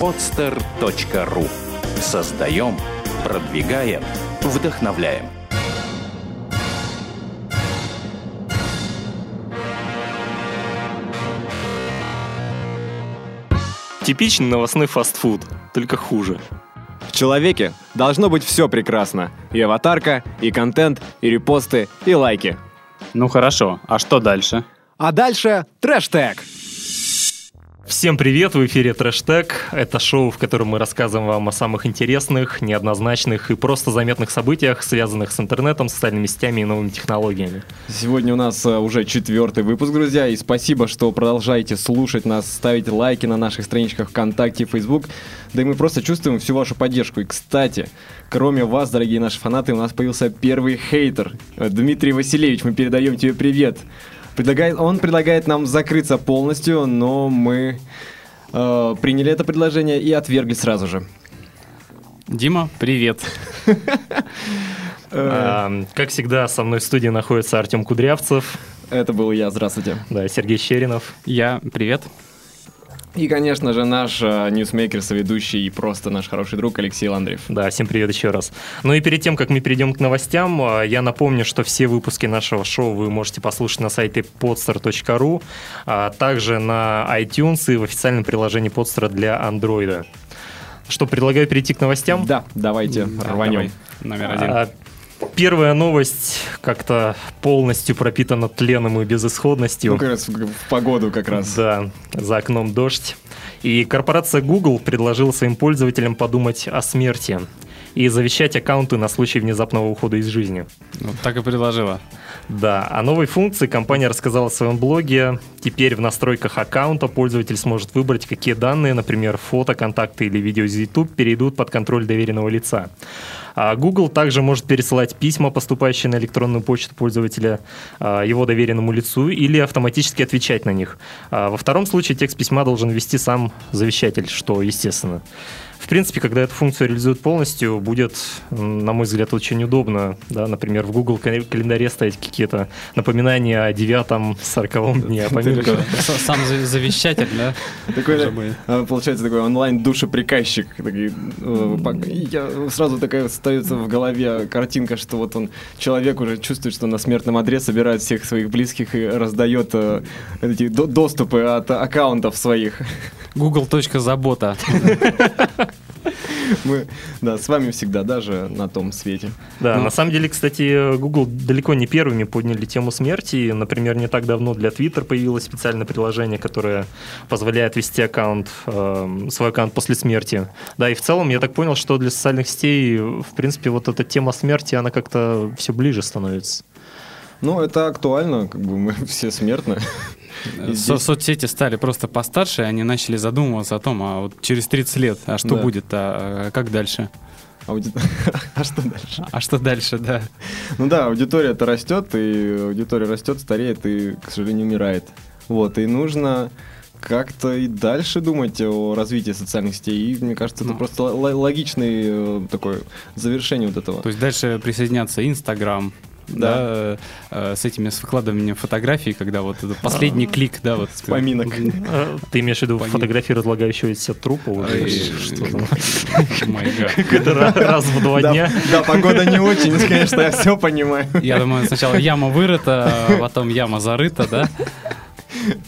podster.ru Создаем, продвигаем, вдохновляем. Типичный новостной фастфуд, только хуже. В человеке должно быть все прекрасно. И аватарка, и контент, и репосты, и лайки. Ну хорошо, а что дальше? А дальше трэш-тег. Всем привет, в эфире Трэштег. Это шоу, в котором мы рассказываем вам о самых интересных, неоднозначных и просто заметных событиях, связанных с интернетом, социальными сетями и новыми технологиями. Сегодня у нас э, уже четвертый выпуск, друзья, и спасибо, что продолжаете слушать нас, ставить лайки на наших страничках ВКонтакте Facebook. Да и мы просто чувствуем всю вашу поддержку. И, кстати, кроме вас, дорогие наши фанаты, у нас появился первый хейтер. Э, Дмитрий Васильевич, мы передаем тебе привет. Предлагает, он предлагает нам закрыться полностью, но мы э, приняли это предложение и отвергли сразу же. Дима, привет. А, как всегда, со мной в студии находится Артем Кудрявцев. Это был я, здравствуйте. Да, Сергей Щеринов. Я, привет. И, конечно же, наш э, ньюсмейкер, соведущий и просто наш хороший друг Алексей Ландриев. Да, всем привет еще раз. Ну и перед тем, как мы перейдем к новостям, э, я напомню, что все выпуски нашего шоу вы можете послушать на сайте podstar.ru, а также на iTunes и в официальном приложении Podster для Android. Что, предлагаю перейти к новостям? Да, давайте Да, рванем. давай. Номер один. А, Первая новость как-то полностью пропитана тленом и безысходностью. Ну, как раз в, погоду как раз. Да, за окном дождь. И корпорация Google предложила своим пользователям подумать о смерти и завещать аккаунты на случай внезапного ухода из жизни. Вот так и предложила. Да, о новой функции компания рассказала в своем блоге. Теперь в настройках аккаунта пользователь сможет выбрать, какие данные, например, фото, контакты или видео из YouTube, перейдут под контроль доверенного лица. А Google также может пересылать письма, поступающие на электронную почту пользователя, а, его доверенному лицу, или автоматически отвечать на них. А Во втором случае текст письма должен ввести сам завещатель, что естественно. В принципе, когда эту функцию реализуют полностью, будет, на мой взгляд, очень удобно. Да? Например, в Google кал- календаре ставить какие-то напоминания о девятом, сороковом дне. С- Сам за- завещатель, да? Такой, э, получается, такой онлайн-душеприказчик. Э, я сразу такая остается в голове картинка, что вот он, человек уже чувствует, что на смертном одре собирает всех своих близких и раздает э, эти до- доступы от аккаунтов своих. Google.забота. Мы, да, с вами всегда, даже на том свете. Да, Ну. на самом деле, кстати, Google далеко не первыми подняли тему смерти. Например, не так давно для Twitter появилось специальное приложение, которое позволяет вести аккаунт, э, свой аккаунт после смерти. Да, и в целом я так понял, что для социальных сетей, в принципе, вот эта тема смерти, она как-то все ближе становится. Ну, это актуально, как бы мы все смертны. Со- здесь- Соцсети стали просто постарше, и они начали задумываться о том, а вот через 30 лет, а что Да. будет, а как дальше? Ауди- А что дальше? А что дальше, да? Ну да, аудитория-то растет, и аудитория растет, стареет и, к сожалению, умирает. Вот, и нужно как-то и дальше думать о развитии социальных сетей. И мне кажется, это Ну. просто л- логичный э, такое завершение вот этого. То есть дальше присоединятся Инстаграм, Да. да, э, э, с этими с выкладыванием фотографий, когда вот этот последний клик, да, вот. Поминок. Э, Ты имеешь в виду фотографии разлагающегося трупа? Что раз в два дня. да, погода не очень, конечно, я все понимаю. Я думаю, сначала яма вырыта, а потом яма зарыта, да?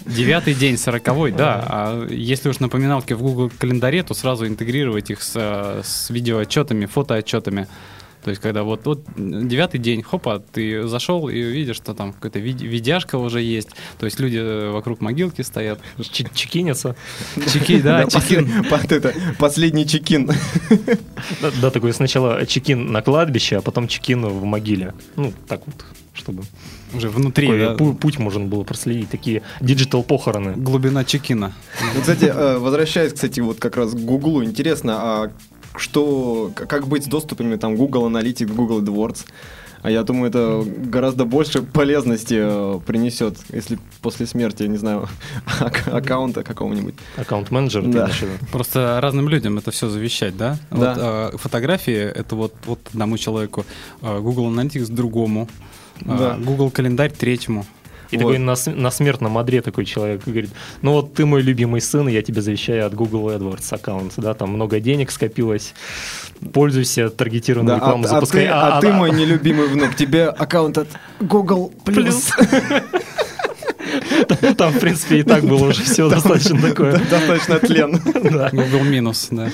Девятый день, сороковой, да. А если уж напоминалки в Google календаре, то сразу интегрировать их с, с видеоотчетами, фотоотчетами. То есть, когда вот, вот девятый день, хопа, ты зашел и видишь, что там какая-то вид- видяшка уже есть. То есть люди э, вокруг могилки стоят. Чи- Чекинятся. Чеки, да, чекин. Последний чекин. Да, да, такой сначала чекин на кладбище, а потом чекин в могиле. Ну, так вот, чтобы Уже внутри, такой да. пу- путь можно было проследить. Такие digital похороны. Глубина чекина. Ну, кстати, э, возвращаясь, кстати, вот как раз к Гуглу, интересно, а что, как быть с доступами там Google Analytics, Google AdWords? А я думаю, это гораздо больше полезности э, принесет, если после смерти, я не знаю, ак- аккаунта какого-нибудь. Аккаунт-менеджер, Да. Просто разным людям это все завещать, да? Да. Вот, э, фотографии это вот, вот одному человеку, э, Google Analytics другому, э, Да. Google календарь третьему. И Вот. такой на, на смертном одре такой человек говорит, ну вот ты мой любимый сын, и я тебе завещаю от Google AdWords аккаунт, да, там много денег скопилось, пользуйся таргетированной Да, а, рекламой, а запускай. ты, а ты мой нелюбимый внук, тебе аккаунт от Google Plus. Там, в принципе, и так было уже все достаточно такое. Достаточно тлен. Google минус, да.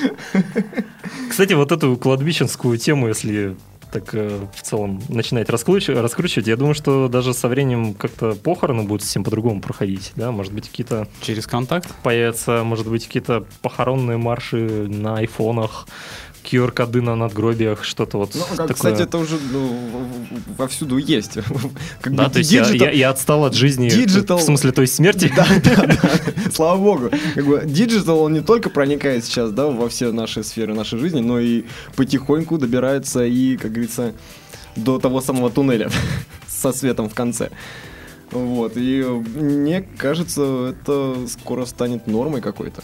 Кстати, вот эту кладбищенскую тему, если так э, в целом начинать раскручивать, раскручивать, я думаю, что даже со временем как-то похороны будут совсем по-другому проходить, да, может быть, какие-то Через контакт. появятся, может быть, какие-то похоронные марши на айфонах, QR-коды на надгробиях, что-то вот Ну, как, такое. кстати, это уже ну, вовсюду есть. Как да, бы то есть я, digital- я- я отстал от жизни, Digital- в смысле, то есть смерти. Да, да, да. Слава богу. Как бы digital, он не только проникает сейчас, да, во все наши сферы нашей жизни, но и потихоньку добирается и, как говорится, до того самого туннеля со светом в конце. Вот, и мне кажется, это скоро станет нормой какой-то.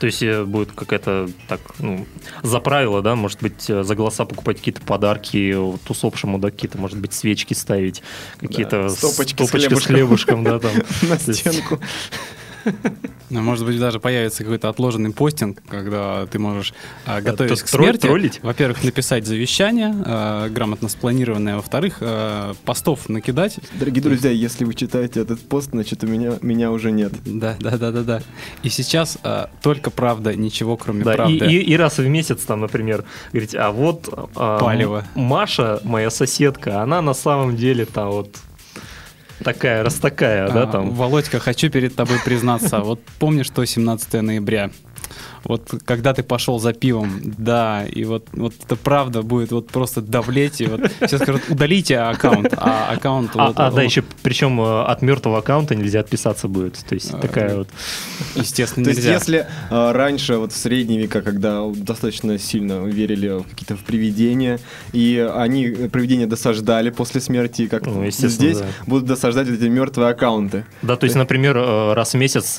То есть э, будет какая-то так, ну, за правило, да, может быть, э, за голоса покупать какие-то подарки вот усопшему, да, какие-то, может быть, свечки ставить, какие-то Да, с- стопочки с с хлебушком. да, там. На стенку. Ну, Может быть, даже появится какой-то отложенный постинг, когда ты можешь, а, готовясь то к смерти, троллить? во-первых, написать завещание, а, грамотно спланированное, во-вторых, а, постов накидать. Дорогие друзья, если вы читаете этот пост, значит, у меня, меня уже нет. Да, да, да, да, да. И сейчас а, только правда, ничего кроме Да, и, правды. и- и раз в месяц там, например, говорить, а вот а, Палево. Маша, моя соседка, она на самом деле там вот такая, раз такая, да, А, там. Володька, хочу перед тобой признаться. Вот помнишь, что 17 ноября? Вот когда ты пошел за пивом, да, и вот, вот это правда будет вот просто давлеть, и вот все скажут, удалите аккаунт, а аккаунт... А, вот, а, да, он, еще причем э, от мертвого аккаунта нельзя отписаться будет. То есть А, такая да. вот. Естественно, То есть, нельзя. если а, раньше, вот в средние века, когда достаточно сильно верили в какие-то в привидения, и они э, привидения досаждали после смерти, как Ну, здесь да. будут досаждать вот эти мертвые аккаунты. Да, то есть, например, раз в месяц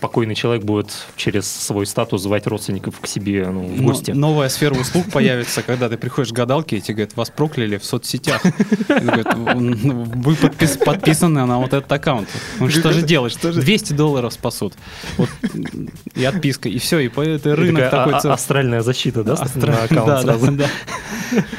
покойный человек будет через свой статус звать родственников к себе ну, в Но- гости. новая сфера услуг появится, когда ты приходишь к гадалке, и тебе говорят, вас прокляли в соцсетях. И ты говоришь, «Ну, Вы подпис- подписаны на вот этот аккаунт. Ну что же делать? 200 долларов спасут. И отписка, и все, и рынок такая такой а- а- астральная защита, да, на аккаунт сразу?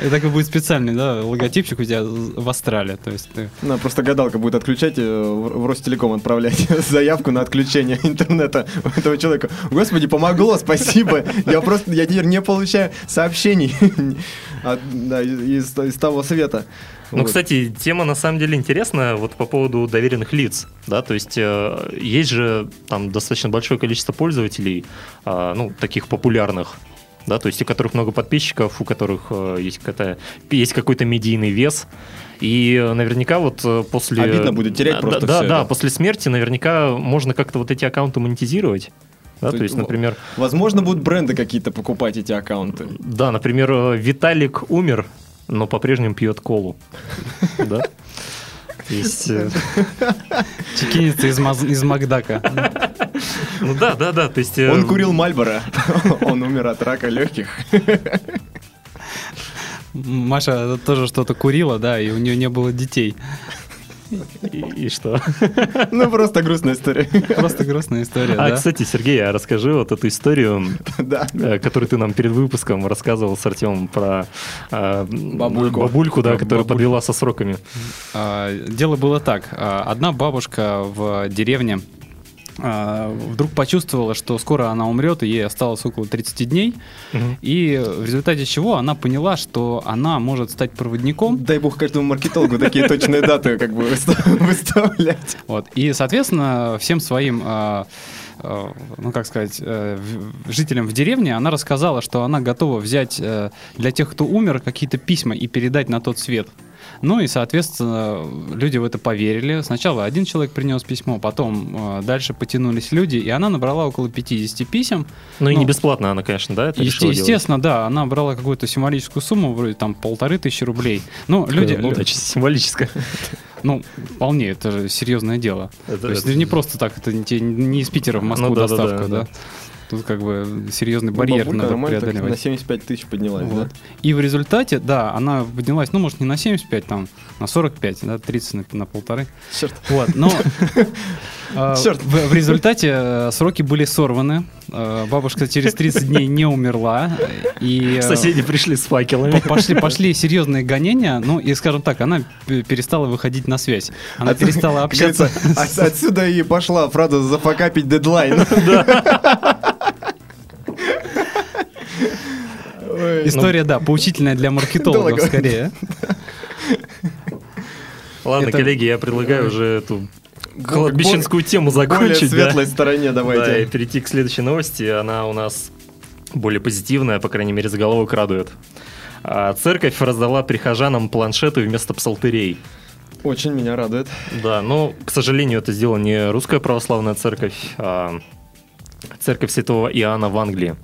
И так и будет специальный, да, логотипчик у тебя в Австралии. То есть ты Ну, просто гадалка будет отключать, э, в в Ростелеком отправлять заявку на отключение интернета у этого человека. Господи, помогло, спасибо. Я просто, я теперь не получаю сообщений от- да, из, из того света. Ну, Вот. кстати, тема на самом деле интересная вот по поводу доверенных лиц, да, то есть э, есть же там достаточно большое количество пользователей, а, ну, таких популярных, да, то есть у которых много подписчиков, у которых э, есть, какая-то, есть какой-то медийный вес, и э, наверняка вот э, после... Обидно будет терять Да, просто Да, да, это. после смерти наверняка можно как-то вот эти аккаунты монетизировать, да, То то есть, например, Возможно, будут бренды какие-то покупать эти аккаунты. да, например, Виталик умер, но по-прежнему пьет колу, да. Есть, э, чекинится из, Маз- из Макдака. Ну да, да, да. То есть, э, Он курил Мальборо. Он умер от рака легких. Маша тоже что-то курила, да, и у нее не было детей. И, и что? Ну, просто грустная история. Просто грустная история, А, да? кстати, Сергей, а расскажи вот эту историю, Да. э, которую ты нам перед выпуском рассказывал с Артемом про э, Бабульку. бабульку, да, Про которая бабульку. подвела со сроками. А, Дело было так. А, Одна бабушка в деревне вдруг почувствовала, что скоро она умрет, и ей осталось около 30 дней. И в результате чего она поняла, что она может стать проводником. Дай бог каждому маркетологу такие точные даты как бы выста- выставлять. Вот. И, соответственно, всем своим, а, а, ну как сказать, э, жителям в деревне она рассказала, что она готова взять э, для тех, кто умер, какие-то письма и передать на тот свет. Ну и, соответственно, люди в это поверили. Сначала один человек принес письмо, потом э, дальше потянулись люди, и она набрала около 50 писем. Ну и Ну, не бесплатно она, конечно, да, это Есте- решила делать? естественно, да, она брала какую-то символическую сумму, вроде там полторы тысячи рублей. Ну, люди, Ну, да, чисто символическое. ну, вполне, это же серьезное дело. Это- То есть это- не просто так, это не, те- не из Питера в Москву Ну да, да, доставка, да, да. Тут как бы серьезный Ну, барьер бабулька надо преодолевать. на 75 тысяч поднялась, Вот. да? И в результате, да, она поднялась, ну, может, не на 75, там, на 45, да, 30 на, на полторы. Черт. Вот, но э, Чёрт. в, в результате э, сроки были сорваны. Э, Бабушка через 30 дней не умерла. И э, Соседи пришли с факелами. по- пошли, пошли серьезные гонения. Ну, и, скажем так, она перестала выходить на связь. Она От- перестала общаться. от- Отсюда и пошла фраза «зафакапить дедлайн». Ой. История, да, поучительная для маркетологов Долго. скорее. Ладно, Это- коллеги, я предлагаю уже эту кладбищенскую тему Более закончить. да. светлой стороне Да, и давайте. перейти к следующей новости. Она у нас более позитивная, по крайней мере, заголовок радует. А, Церковь раздала прихожанам планшеты вместо псалтырей. Очень меня радует. Да, но, к сожалению, это сделала не русская православная церковь, а церковь святого Иоанна в Англии.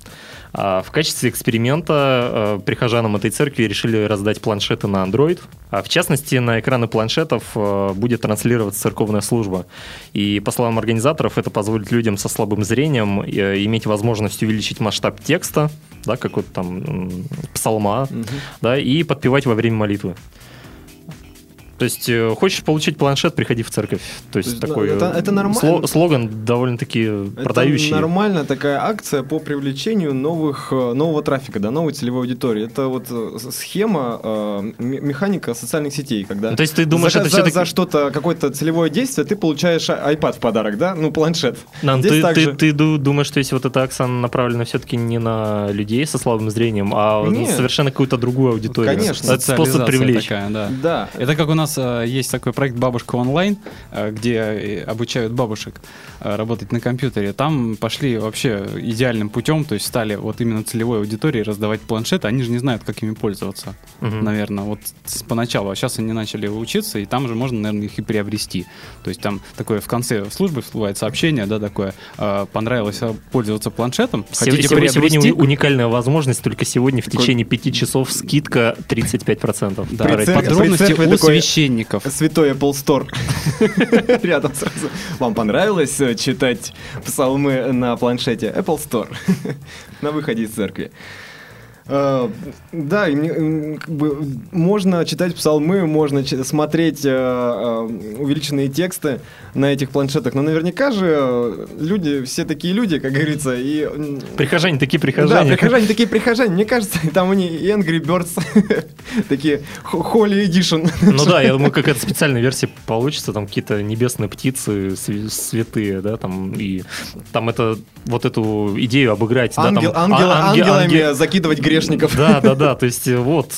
А в качестве эксперимента э, прихожанам этой церкви решили раздать планшеты на Android. А в частности, на экраны планшетов э, будет транслироваться церковная служба. И, по словам организаторов, это позволит людям со слабым зрением э, иметь возможность увеличить масштаб текста, да, какой-то там м, псалма, Мгм. да, и подпевать во время молитвы. То есть, э, хочешь получить планшет, приходи в церковь. То есть, есть, такой ну, это- э, это нормально. сло- слоган довольно-таки Это продающий. нормальная такая акция по привлечению новых, э, нового трафика, да, новой целевой аудитории. Это вот схема, э, механика социальных сетей, когда Ну, то есть ты думаешь, за, это за- всё-таки- за что-то, какое-то целевое действие, ты получаешь а- iPad в подарок, да? Ну, планшет. Здесь ты, ты- ты ду- думаешь, что если вот эта акция направлена все-таки не на людей со слабым зрением, а на Нет. совершенно какую-то другую аудиторию? Конечно. Это способ привлечь. такая, да. Да. Это как у нас э, есть такой проект «Бабушка онлайн», э, где э, обучают бабушек работать на компьютере. Там пошли вообще идеальным путем, то есть стали вот именно целевой аудитории раздавать планшеты. Они же не знают, как ими пользоваться, Мгм. наверное, вот с поначалу. А сейчас они начали учиться, и там же можно, наверное, их и приобрести. То есть там такое в конце службы всплывает сообщение, да, такое, понравилось пользоваться планшетом, хотите сего- Сегодня, приобрести? у- уникальная возможность, только сегодня в Такой- течение пяти часов скидка 35%. Да, При церкви- подробности при церкви у такой- священников. Святой Apple Store. Рядом сразу. Вам понравилось э, читать псалмы на планшете? Apple Store. На выходе из церкви. Э, Да, как бы, можно читать псалмы, можно смотреть э, э, увеличенные тексты на этих планшетах, но наверняка же люди, все такие люди, как говорится, и... Прихожане такие Да, прихожане. прихожане такие прихожане. Мне кажется, там они и Angry Birds, такие Holy Edition. Ну да, я думаю, какая-то специальная версия получится, там какие-то небесные птицы св- святые, да, там, и там это, вот эту идею обыграть. а- ангела- анге- ангелами анге- закидывать грешников. Да, да, да, то есть э, вот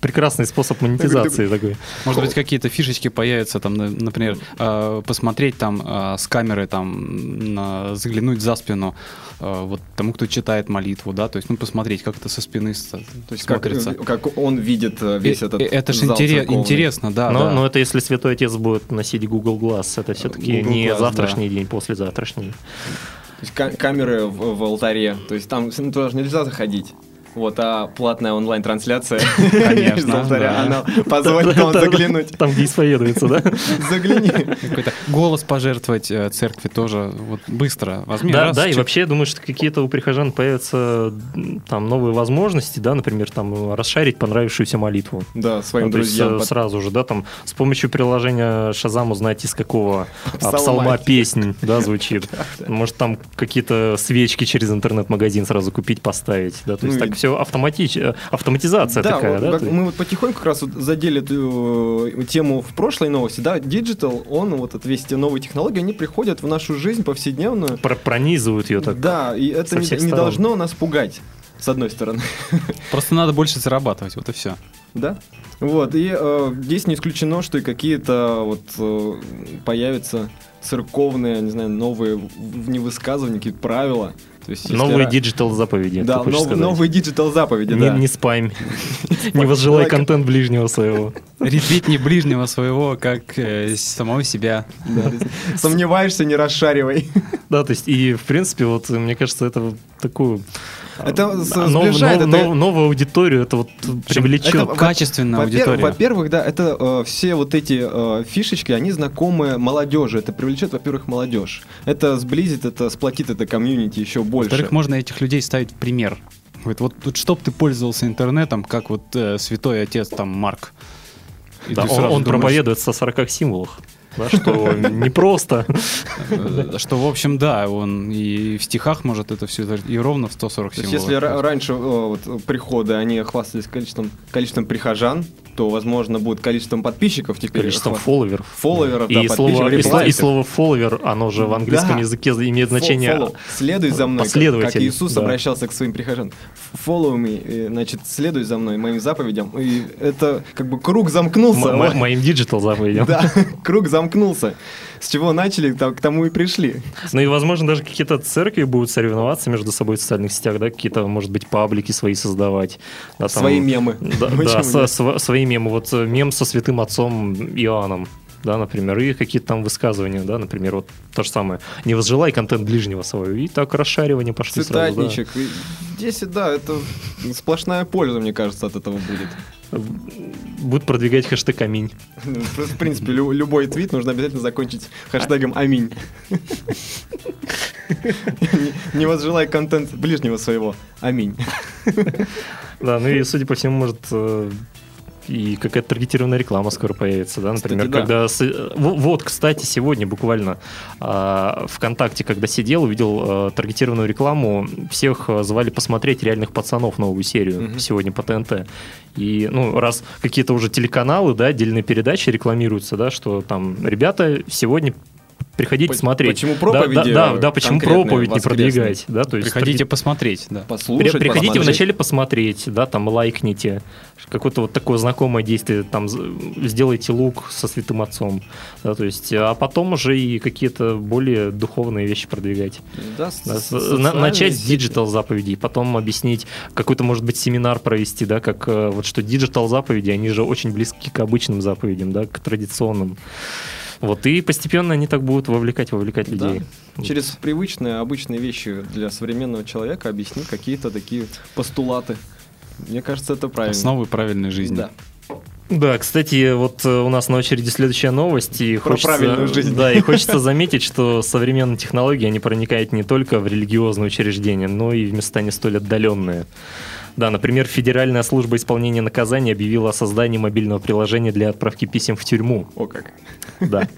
прекрасный способ монетизации такой. Может быть, какие-то фишечки появятся, там, на- например, э, посмотреть там э, с камеры, там, заглянуть за спину вот тому, кто читает молитву, да, то есть, ну, посмотреть, как это со спины То есть как, смотрится. э, как он видит весь этот это же церковный. интересно, да, но, да. но это если Святой Отец будет носить Google Glass, это все-таки Google не Glass, завтрашний день, послезавтрашний. То есть ка- камеры в, в алтаре. То есть там туда же нельзя заходить. Вот, а платная онлайн-трансляция Конечно, из алтаря, она позволит вам заглянуть. Там, где исповедуется, да? Загляни. Какой-то голос пожертвовать э, церкви тоже вот быстро. Возьми Да, раз, да, и вообще я думаю, что какие-то у прихожан появятся там новые возможности, да, например, там расшарить понравившуюся молитву. Да, своим Ну, есть, друзьям. э, сразу же, да, там с помощью приложения Шазам узнать, из какого Псалма. песнь, да, звучит. Может, там какие-то свечки через интернет-магазин сразу купить, поставить, да, то есть Ну и- так все автоматично, автоматизация Да, такая, вот да. мы вот потихоньку как раз вот задели эту э, тему в прошлой новости, да, Digital, он, вот это, весь эти новые технологии, они приходят в нашу жизнь повседневную. Про- пронизывают ее так. Да, и это не, не должно нас пугать, с одной стороны. Просто надо больше зарабатывать, вот и все. Да. Вот, и э, здесь не исключено, что и какие-то вот э, появятся церковные, не знаю, новые невысказывания, какие-то правила. То есть, Новые digital заповеди. Да, нов- новые digital заповеди, Не, да. не спам, не возжелай контент ближнего своего. Ретвитни ближнего своего, как э, самого себя. Да, Сомневаешься, не расшаривай. Да, то есть, и, в принципе, вот, мне кажется, это такую Это Нов- сближает, нов- это- нов- новую аудиторию это вот привлечет. это- Качественная Во-пер- аудитория. Во-первых, да, это э, все вот эти э, фишечки, они знакомы молодежи. Это привлечет, во-первых, молодежь. Это сблизит, это сплотит это комьюнити еще больше. Во-вторых, можно этих людей ставить в пример. Говорит, вот тут чтоб ты пользовался интернетом, как вот э, святой отец там Марк. И Да, он, он думаешь, проповедует со 40 символах. Да, что непросто. э, Что, в общем, да, он и в стихах может это все, и ровно в 140 То есть, символов. если ра- раньше приходы, они хвастались количеством, количеством прихожан, то, возможно, будет количеством подписчиков теперь. Количеством фолловеров. фолловеров, да, И слово, и, слово, и реплайков. слово follower, оно же в английском Да. языке имеет значение follow. Следуй за мной, как, Иисус да. обращался к своим прихожанам. Follow me, э, значит, следуй за мной, моим заповедям. И это как бы круг замкнулся. м- моим digital заповедям. Да, круг замкнулся. С чего начали, там, к тому и пришли. Ну и, возможно, даже какие-то церкви будут соревноваться между собой в социальных сетях, да, какие-то, может быть, паблики свои создавать. Да, там- Свои мемы. Да, да, со- сво- свои мемы. Вот э, мем со святым отцом Иоанном, да, например, и какие-то там высказывания, да, например, вот то же самое. Не возжелай контент ближнего своего. И так расшаривание пошли сразу, да. Цитатничек. И Здесь, да, это сплошная польза, мне кажется, от этого будет. Будут продвигать хэштег «Аминь». В принципе, лю- любой твит нужно обязательно закончить хэштегом «Аминь». Не- Не возжелай контент ближнего своего. Аминь. Да, ну и, судя по всему, может э, и какая-то таргетированная реклама скоро появится, да, например, Кстати, да. когда... с- э, во- Вот, кстати, сегодня буквально а, ВКонтакте, когда сидел, увидел э, таргетированную рекламу, всех э, звали посмотреть «Реальных пацанов» новую серию Мгм. сегодня по ТНТ. И, ну, раз какие-то уже телеканалы, да, отдельные передачи рекламируются, да, что там, ребята, сегодня приходите По- смотреть. почему Да, проповеди, Да, да, да, почему проповедь не продвигать, да, то есть Приходите посмотреть, да. при- Послушать, приходите посмотреть. вначале посмотреть, да, там лайкните, какое-то вот такое знакомое действие, там сделайте лук со святым отцом, да, то есть, а потом уже и какие-то более духовные вещи продвигать. Да, Да, на- начать с digital заповедей, потом объяснить, какой-то, может быть, семинар провести, да, как э, вот что digital заповеди, они же очень близки к обычным заповедям, да, к традиционным. Вот, и постепенно они так будут вовлекать, вовлекать Да. людей. Через привычные, обычные вещи для современного человека объяснить какие-то такие постулаты. Мне кажется, это правильно. Основы правильной жизни. Да. Да, кстати, вот э, у нас на очереди следующая новость, и Про хочется, правильную жизнь. да, и хочется заметить, что современные технологии они проникают не только в религиозные учреждения, но и в места не столь отдаленные. Да, например, Федеральная служба исполнения наказаний объявила о создании мобильного приложения для отправки писем в тюрьму. О как. Да.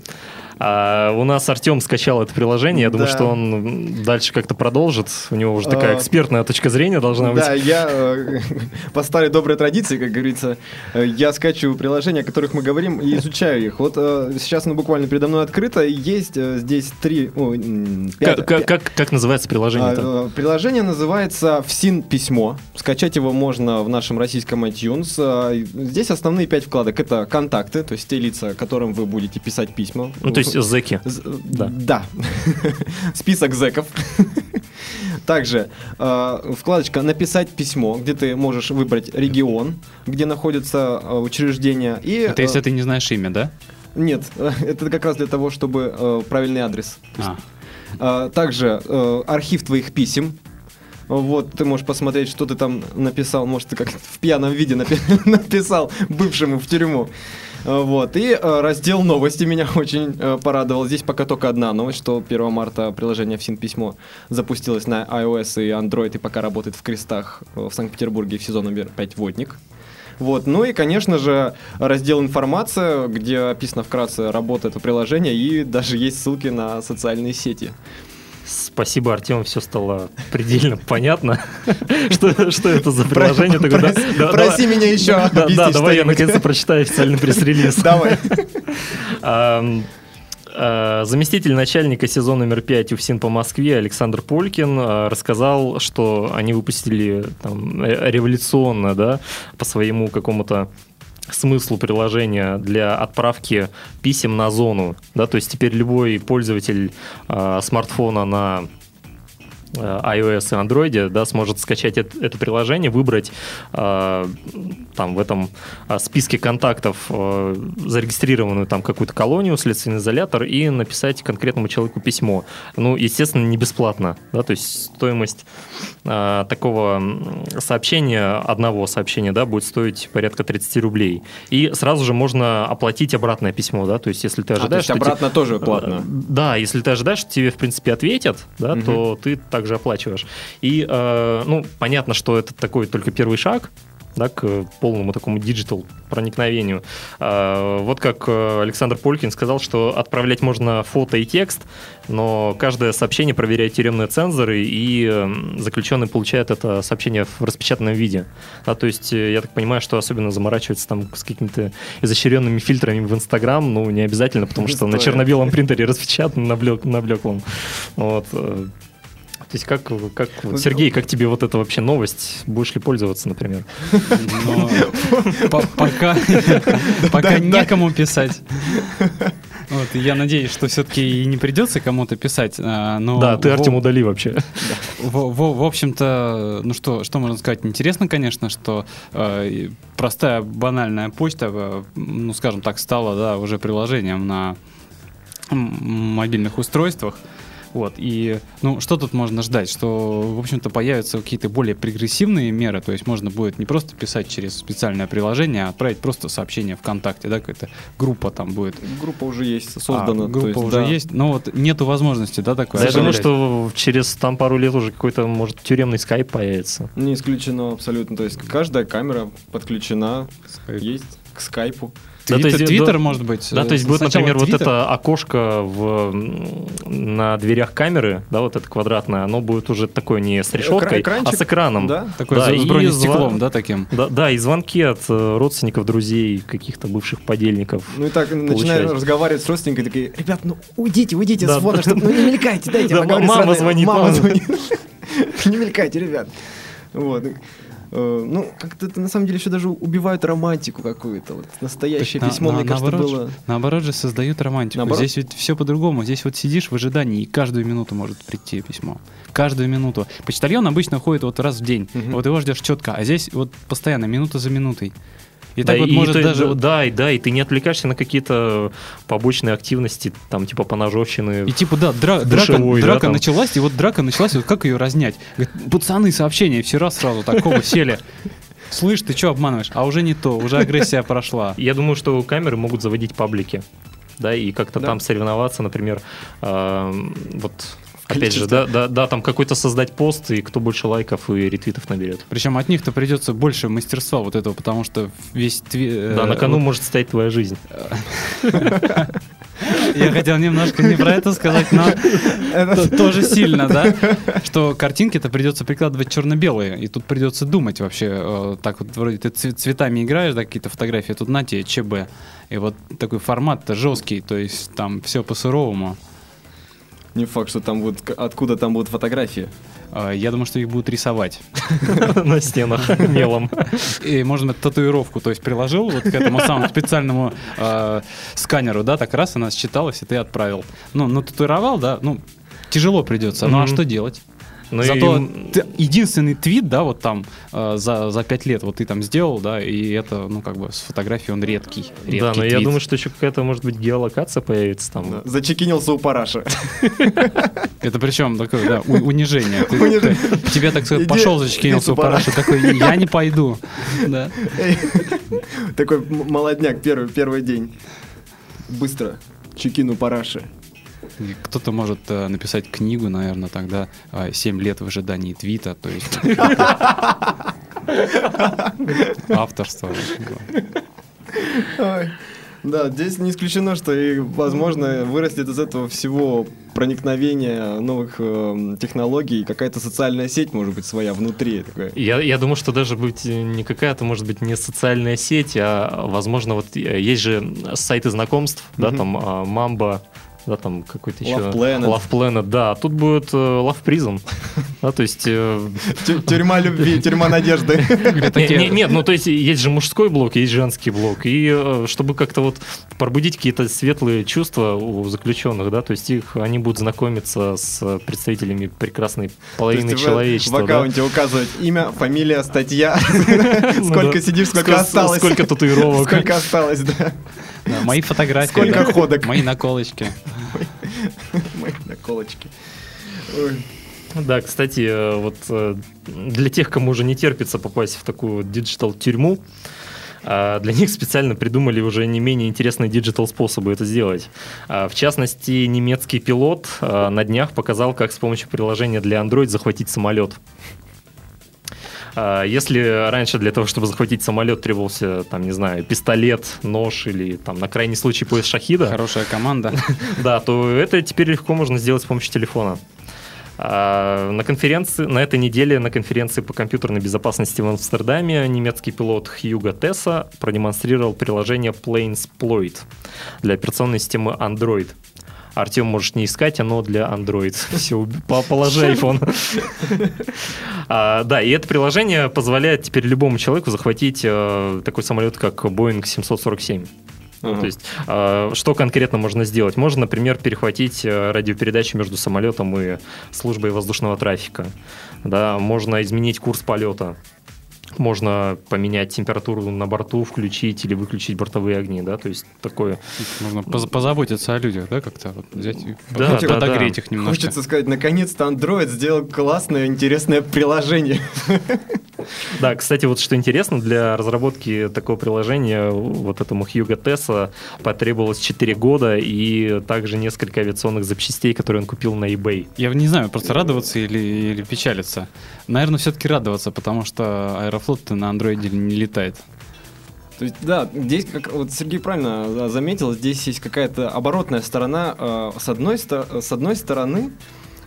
А у нас Артем скачал это приложение. Я думаю, Да. что он дальше как-то продолжит. У него уже такая А, экспертная точка зрения должна быть. Да, я э, по старой доброй традиции, как говорится, э, я скачиваю приложения, о которых мы говорим, и изучаю их. Вот э, сейчас оно буквально передо мной открыто. Есть здесь три, пять- Как, как- как- как называется приложение-то? А, э, Приложение называется ФСИН письмо. Скачать его можно в нашем российском iTunes. А, Здесь основные пять вкладок. Это контакты, то есть те лица, которым вы будете писать письма. Ну, то есть зэки. З- Да. Да. Список зэков. Также э, вкладочка «Написать письмо», где ты можешь выбрать регион, где находится э, учреждение. И, Это если э, ты не знаешь имя, да? Нет, это как раз для того, чтобы э, правильный адрес. А, А, Также э, архив твоих писем. Вот, ты можешь посмотреть, что ты там написал. Может, ты как в пьяном виде напи- написал бывшему в тюрьму. Вот. И э, раздел новости меня очень э, порадовал. Здесь пока только одна новость, что 1 марта приложение ФСИН письмо запустилось на iOS и Android и пока работает в крестах э, в Санкт-Петербурге в сезон номер 5 «Водник». Вот. Ну и, конечно же, раздел «Информация», где описано вкратце работа этого приложения, и даже есть ссылки на социальные сети. Спасибо, Артем, все стало предельно понятно. Что, что это за приложение? такое? Да, Проси- да, проси давай- меня еще Да, да, давай я наконец-то прочитаю официальный пресс-релиз. Давай. А, Заместитель начальника сезона номер 5 УФСИН по Москве Александр Полькин а, рассказал, что они выпустили там, э, революционно, да, по своему какому-то смыслу приложения для отправки писем на зону, да, то есть теперь любой пользователь а, смартфона на э, iOS и Android, да, сможет скачать это, это приложение, выбрать э, там в этом э, списке контактов э, зарегистрированную там какую-то колонию, следственный изолятор и написать конкретному человеку письмо. Ну, естественно, не бесплатно, да, то есть стоимость э, такого сообщения, одного сообщения, да, будет стоить порядка 30 рублей. И сразу же можно оплатить обратное письмо, да, то есть если ты ожидаешь... А, то есть обратно те... тоже платно? Да, если ты ожидаешь, что тебе, в принципе, ответят, да, угу. то ты также оплачиваешь. И, э, ну, понятно, что это такой только первый шаг, да, к полному такому digital проникновению. А, вот как э, Александр Полькин сказал, что отправлять можно фото и текст, но каждое сообщение проверяет тюремные цензоры, и заключенный получает это сообщение в распечатанном виде. Да, то есть э, я так понимаю, что особенно заморачиваться там с какими-то изощренными фильтрами в Инстаграм, ну, не обязательно, потому что на черно-белом принтере распечатано на, блек, на блеклом. Вот. То есть как, как вот, Сергей, как тебе вот эта вообще новость? Будешь ли пользоваться, например? Пока пока некому писать. Вот, я надеюсь, что все-таки и не придется кому-то писать. А, но да, ты Артем удали вообще. В, в, в общем-то, ну что, что можно сказать? Интересно, конечно, что э, простая банальная почта, э, ну скажем так, стала да, уже приложением на мобильных устройствах. Вот, и, ну, что тут можно ждать? Что, в общем-то, появятся какие-то более прогрессивные меры, то есть можно будет не просто писать через специальное приложение, а отправить просто сообщение ВКонтакте, да, какая-то группа там будет. Группа уже есть создана. А, группа есть, уже да. есть, но вот нету возможности, да, такой. Я думаю, что через там пару лет уже какой-то, может, тюремный скайп появится. Не исключено абсолютно, то есть каждая камера подключена, Skype. есть к скайпу. Твиттер, да, Твиттер да, может быть. Да, то есть будет, например, Twitter. вот это окошко в, на дверях камеры, да, вот это квадратное, оно будет уже такое не с решеткой, Экранчик, а с экраном. Да, такое да, с бронестеклом, да, таким. Да, да, и звонки от э, родственников, друзей, каких-то бывших подельников. Ну и так начинаешь разговаривать с родственниками, такие, ребят, ну уйдите, уйдите да, с фона, чтобы ну, не мелькайте, дайте да, Мама звонит. Мама звонит. Не мелькайте, ребят. Вот. Э, ну, как-то это на самом деле еще даже убивают романтику какую-то. Вот настоящее так, письмо, на, мне кажется, наоборот, было. Наоборот же создают романтику. Наоборот? Здесь ведь все по-другому. Здесь вот сидишь в ожидании, и каждую минуту может прийти письмо. Каждую минуту. Почтальон обычно ходит вот раз в день. Угу. Вот его ждешь четко, а здесь вот постоянно, минута за минутой. И да, так вот и может ты, даже... Да, и да, и ты не отвлекаешься на какие-то побочные активности, там, типа поножовщины. И типа, да, дра- душевой, драка, драка началась, и вот драка началась, вот как ее разнять? Говорит, пацаны, сообщения, все раз сразу такого сели. Слышь, ты что обманываешь? А уже не то, уже агрессия прошла. Я думаю, что камеры могут заводить паблики да, и как-то да. там соревноваться, например, э, вот Опять же, да, да, да, там какой-то создать пост, и кто больше лайков и ретвитов наберет. Причем от них-то придется больше мастерства вот этого, потому что весь... Тви... Э, да, на кону может стоять твоя жизнь. Я хотел немножко не про это сказать, но тоже сильно, да? Что картинки-то придется прикладывать черно-белые, и тут придется думать вообще. Э, так вот, вроде ты цветами играешь, да, какие-то фотографии, тут на тебе ЧБ. И вот такой формат-то жесткий, то есть там все по-суровому. Не факт, что там будут, откуда там будут фотографии. А, я думаю, что их будут рисовать. На стенах мелом. И можно татуировку, то есть приложил вот к этому самому специальному а, сканеру, да, так раз она считалась, и ты отправил. Ну, ну татуировал, да, ну, тяжело придется. Ну, а что делать? Ну Зато и... ты, единственный твит, да, вот там э, за, за пять лет вот ты там сделал, да, и это, ну, как бы с фотографией он редкий. редкий да, но твит. я думаю, что еще какая-то, может быть, геолокация появится там. Да. Зачекинился у параша. Это причем такое, да, унижение. Тебе, так сказать, пошел, зачекинился у параша, такой, я не пойду. Такой молодняк, первый, первый день. Быстро. Чекину параши. Кто-то может э, написать книгу, наверное, тогда э, «Семь лет в ожидании твита», то есть авторство. Да, здесь не исключено, что и, возможно, вырастет из этого всего проникновения новых э, технологий, какая-то социальная сеть, может быть, своя внутри. Такая. Я, я думаю, что даже быть не какая-то, может быть, не социальная сеть, а, возможно, вот э, есть же сайты знакомств, mm-hmm. да, там Мамба, да, там какой-то еще... Love Planet. Love Planet, да. Тут будет э, Love Prism. Да, то есть... э, Тю- Тюрьма любви, тюрьма надежды. Не- не- Нет, ну то есть есть же мужской блок, есть женский блок. И э, чтобы как-то вот пробудить какие-то светлые чувства у заключенных, да, то есть их, они будут знакомиться с представителями прекрасной половины человечества. В аккаунте указывать имя, фамилия, статья. Ну Сколько сидишь, сколько Ск- осталось. Сколько татуировок. Сколько осталось, да. Да, мои фотографии. Сколько да. ходок? Мои наколочки. Мои наколочки. Ой. Да, кстати, э, вот э, для тех, кому уже не терпится попасть в такую вот digital-тюрьму, а, для них специально придумали уже не менее интересные digital-способы это сделать. В частности, немецкий пилот на днях показал, как с помощью приложения для Android захватить самолет. А, Если раньше для того, чтобы захватить самолет, требовался, там, не знаю, пистолет, нож или, там, на крайний случай, пояс шахида, Хорошая команда. да, то это теперь легко можно сделать с помощью телефона. А, На конференции, на этой неделе на конференции по компьютерной безопасности в Амстердаме немецкий пилот Хьюго Тесса продемонстрировал приложение Plainsploit для операционной системы Android. Артем можешь не искать, оно для Android. Все, положи iPhone. А, Да, и это приложение позволяет теперь любому человеку захватить э, такой самолет, как Boeing 747. Ну, Ага. то есть, э, что конкретно можно сделать? Можно, например, перехватить э, радиопередачу между самолетом и службой воздушного трафика. Да, можно изменить курс полета. Можно поменять температуру на борту, включить или выключить бортовые огни, да, то есть такое. Поз- позаботиться о людях, да, как-то вот взять и да, подогреть да. их немножко. Хочется сказать, наконец-то Android сделал классное, интересное приложение. Да, кстати, вот что интересно, для разработки такого приложения вот этому Хьюго Тесса потребовалось 4 года и также несколько авиационных запчастей, которые он купил на eBay. Я не знаю, просто радоваться или, или печалиться. Наверное, все-таки радоваться, потому что Аэрофлот на андроиде не летает. То есть, да, здесь, как вот Сергей правильно да, заметил, здесь есть какая-то оборотная сторона. Э, С одной, сто- с одной стороны,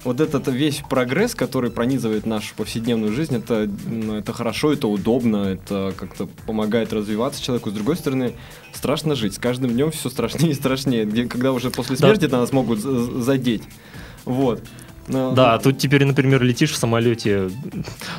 вот этот весь прогресс, который пронизывает нашу повседневную жизнь, это, это хорошо, это удобно, это как-то помогает развиваться человеку. С другой стороны, страшно жить. С каждым днем все страшнее и страшнее. Где, когда уже после Да. смерти нас могут за- задеть. Вот. Но- Да, а тут теперь, например, летишь в самолете,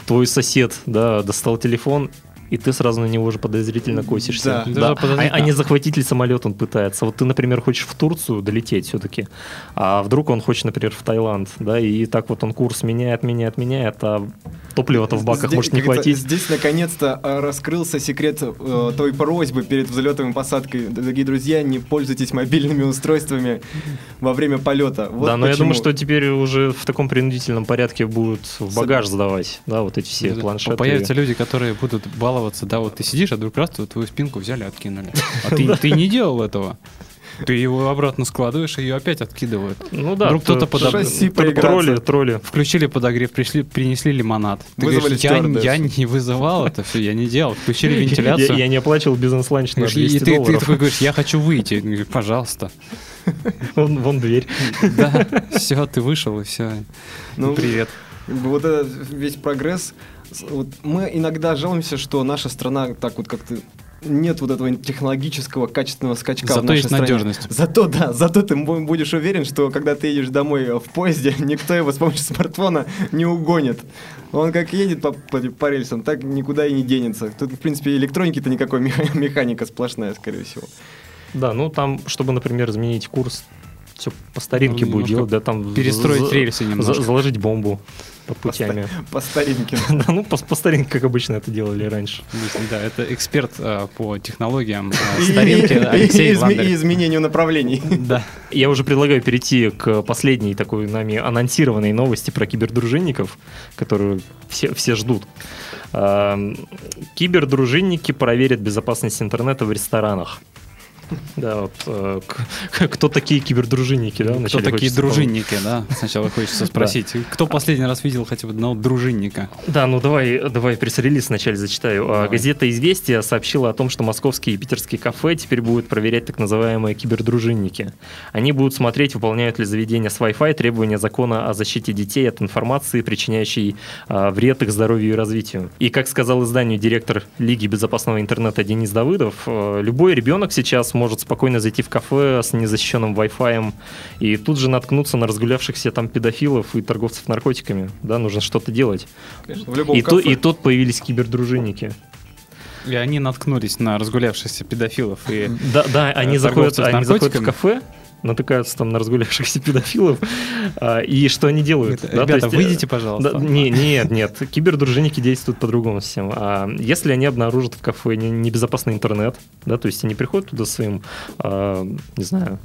твой сосед, да, достал телефон, и ты сразу на него уже подозрительно косишься. Да. Даже А, подозрительно. а не захватить ли самолет он пытается. Вот ты, например, хочешь в Турцию долететь все-таки, а вдруг он хочет, например, в Таиланд, да, и так вот он курс меняет, меняет, меняет, а топлива-то в баках Здесь, может не хватить. Здесь наконец-то э, раскрылся секрет э, той просьбы перед взлетом и посадкой. Дорогие друзья, не пользуйтесь мобильными устройствами во время полета. Вот да, но я почему. думаю, что теперь уже в таком принудительном порядке будут в багаж сдавать, да, вот эти все Да, планшеты. Появятся люди, которые будут баловаться, да, вот ты сидишь, а вдруг раз твою- твою спинку взяли, откинули. А ты, ты не делал этого. Ты его обратно складываешь, и ее опять откидывают. Ну да, Вдруг кто-то поиграться. тролли, тролли. Включили подогрев, пришли, принесли лимонад. Ты Вызвали говоришь, я, я не вызывал это все, я не делал. Включили вентиляцию. я не оплачивал бизнес-ланч на Говоришь, 200 и ты, такой говоришь, я хочу выйти. Пожалуйста. Вон, вон дверь. Да, все, ты вышел, и все. Ну, Привет. Вот этот весь прогресс. Вот мы иногда жалуемся, что наша страна так вот как-то нет вот этого технологического качественного скачка в Зато нашей есть стране. надежность. Зато, да, зато ты бу- будешь уверен, что когда ты едешь домой э, в поезде, никто его с помощью смартфона не угонит. Он как едет по, по, по рельсам, так никуда и не денется. Тут, в принципе, электроники-то никакой, меха- механика сплошная, скорее всего. Да, ну там, чтобы, например, изменить курс, все по старинке Ну, будет делать, да, там перестроить за- рельсы немножко. за- заложить бомбу под По, путями. по старинке. Да, ну, по, по старинке, как обычно это делали раньше. Да, это эксперт э, по технологиям э, старинки и- Алексей и изме- и изменению направлений. Да. Я уже предлагаю перейти к последней такой нами анонсированной новости про кибердружинников, которую все, все ждут. Эм, Кибердружинники проверят безопасность интернета в ресторанах. Да, вот э, кто такие кибердружинники, да? Кто такие дружинники, да? Сначала хочется спросить. Кто последний раз видел хотя бы одного дружинника? Да, ну давай, давай пресс-релиз вначале зачитаю. А, Давай. Газета «Известия» сообщила о том, что московские и питерские кафе теперь будут проверять так называемые кибердружинники. Они будут смотреть, выполняют ли заведения с Wi-Fi требования закона о защите детей от информации, причиняющей а, вред их здоровью и развитию. И, как сказал изданию директор Лиги безопасного интернета Денис Давыдов, э, любой ребенок сейчас может спокойно зайти в кафе с незащищенным Wi-Fi и тут же наткнуться на разгулявшихся там педофилов и торговцев наркотиками. Да, нужно что-то делать. Конечно, в любом И, кафе. и тут появились кибердружинники. И они наткнулись на разгулявшихся педофилов. И Да, да, они, Э, заходят, они заходят в кафе, натыкаются там на разгулявшихся педофилов, а, и что они делают? Говорит, Да, Ребята, есть, э, выйдите, пожалуйста. Да, не, нет, нет. Кибердружинники действуют по-другому совсем. А если они обнаружат в кафе не- небезопасный интернет, да, то есть они приходят туда своим, а, не знаю,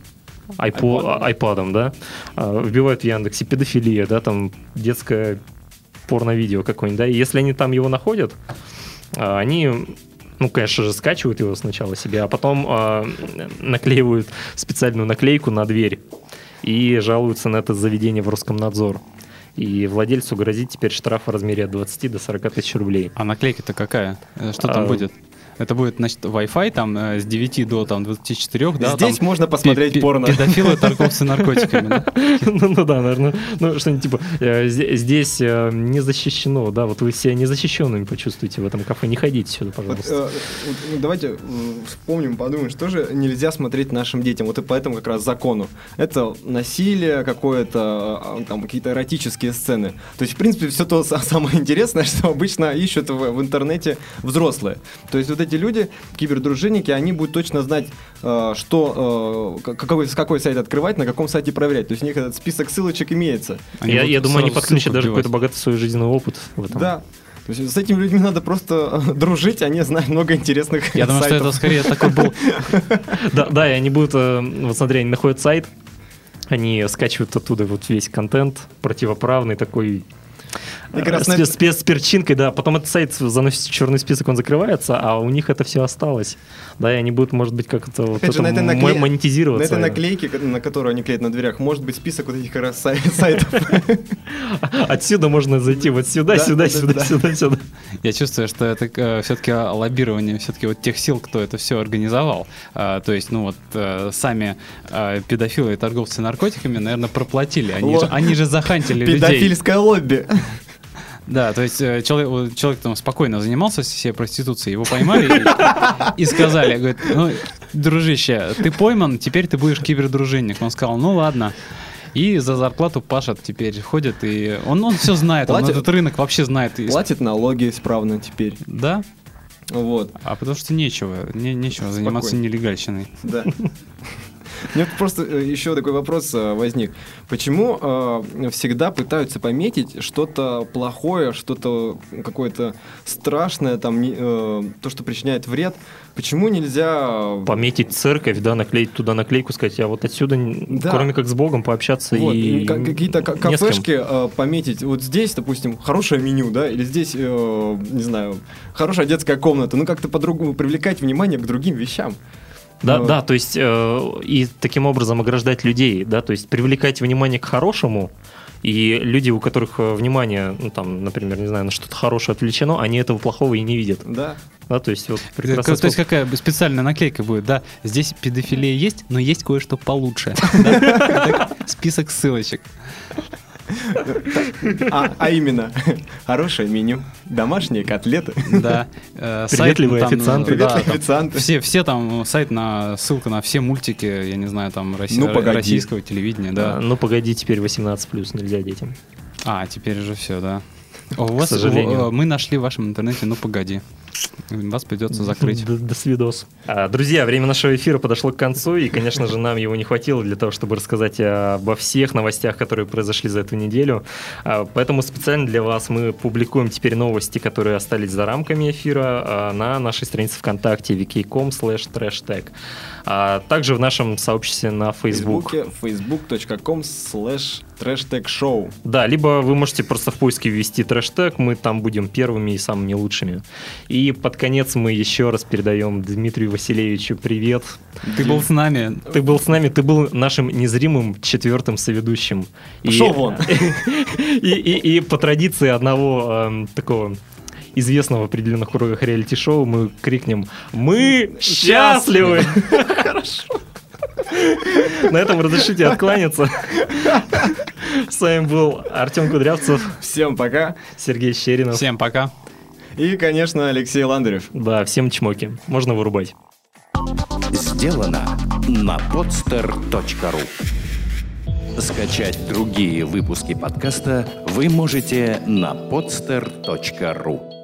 айпо- айпадом, да, а, вбивают в Яндексе педофилия, да, там детское порно-видео какое-нибудь, да, и если они там его находят, а, они ну, конечно же, скачивают его сначала себе, а потом а, наклеивают специальную наклейку на дверь и жалуются на это заведение в Роскомнадзор. И владельцу грозит теперь штраф в размере от 20 до 40 тысяч рублей. А наклейка-то какая? Э, Что там А, будет? Это будет, значит, Wi-Fi там э, с 9 до там, 24, да? Здесь там можно посмотреть порно. Педофилы, торговцы наркотиками? Ну ну да, наверное. Ну, что-нибудь типа, э, зде- здесь э, не защищено, да, вот вы себя незащищенными почувствуете в этом кафе, не ходите сюда, пожалуйста. ну, давайте вспомним, подумаем, что же нельзя смотреть нашим детям. Вот и поэтому как раз закону. Это насилие какое-то, а, там какие-то эротические сцены. То есть, в принципе, все то са- самое интересное, что обычно ищут в, в интернете взрослые. То есть вот эти люди, кибердружинники, они будут точно знать, э, что, э, какой, с какой сайт открывать, на каком сайте проверять. То есть у них этот список ссылочек имеется. Они Я, я думаю, они подключат даже какой-то богатый свой жизненный опыт в этом. Да. То есть с этими людьми надо просто э, дружить, они знают много интересных Я думаю, что это скорее такой был Да, да, и они будут, вот смотри, они находят сайт, они скачивают оттуда вот весь контент противоправный такой Э, на- спец- перчинкой, да. Потом этот сайт заносится в черный список, он закрывается, а у них это все осталось. Да, и они будут, может быть, как-то вот это на накле- монетизировать. На этой наклейке, на которую они клеят на дверях, может быть список вот этих как раз сай- сайтов. Отсюда можно зайти вот сюда, Да, сюда, да, сюда, да. сюда, сюда. Я чувствую, что это все-таки лоббирование все-таки вот тех сил, кто это все организовал. А, то есть, ну вот э, сами э, педофилы и торговцы наркотиками, наверное, проплатили. Они, же, они же захантили людей. Педофильское лобби. Да, то есть э, человек, человек там спокойно занимался всей проституцией, его поймали и, и сказали, говорит, ну, дружище, ты пойман, теперь ты будешь кибердружинник. Он сказал, ну ладно. И за зарплату пашет теперь, ходит, и он, он все знает, он Платит? этот рынок вообще знает. Платит налоги исправно теперь. Да, Вот, а потому что нечего, не, нечего заниматься Спокойно. нелегальщиной. да. Меня просто э, еще такой вопрос э, возник. Почему э, всегда пытаются пометить что-то плохое, что-то какое-то страшное, там, э, то, что причиняет вред? Почему нельзя... Пометить церковь, да, наклеить туда наклейку, сказать, а вот отсюда, Да. кроме как с Богом, пообщаться Вот, и... и ка- какие-то кафешки э, пометить. Вот здесь, допустим, хорошее меню, да, или здесь, э, не знаю, хорошая детская комната. Ну, как-то по-другому привлекать внимание к другим вещам. Да, Ну, да, то есть э, и таким образом ограждать людей, да, то есть привлекать внимание к хорошему, и люди, у которых э, внимание, ну там, например, не знаю, на что-то хорошее отвлечено, они этого плохого и не видят, Да. да, то есть вот Как- прекрасно. То есть какая специальная наклейка будет, да, здесь педофилия есть, но есть кое-что получше. Список ссылочек. А, а именно, хорошее меню, домашние котлеты, Да. э, сайт, Приветливые там, официанты. да, приветливые там официанты. Все, все там сайт на ссылка на все мультики, я не знаю, там Росси- Ну, погоди. российского телевидения, Да. да. Ну погоди, теперь 18 плюс нельзя детям. А, теперь уже все, да. О, у вас, сожалению. о, мы нашли в вашем интернете, ну погоди. Вас придется закрыть. До, до свидос. А, друзья, время нашего эфира подошло к концу, и, конечно же, нам его не хватило для того, чтобы рассказать обо всех новостях, которые произошли за эту неделю. А, поэтому специально для вас мы публикуем теперь новости, которые остались за рамками эфира а, на нашей странице ВКонтакте wiki.com slash trashtag. А также в нашем сообществе на В Facebook. Facebook.com slash show. Да, либо вы можете просто в поиске ввести трэш-тег, мы там будем первыми и самыми лучшими. И под конец мы еще раз передаем Дмитрию Василевичу привет. Ты был с нами. Ты был с нами, ты был нашим незримым четвертым соведущим. И- Пошел вон. И, и- и по традиции одного эм, такого известного в определенных кругах реалити-шоу мы крикнем «Мы счастливы!» Хорошо. На этом разрешите откланяться. С вами был Артем Кудрявцев, Всем пока. Сергей Щеринов. Всем пока. И, конечно, Алексей Ландарев. Да, всем чмоки. Можно вырубать. Сделано сделано на podster.ru Скачать другие выпуски подкаста вы можете на podster.ru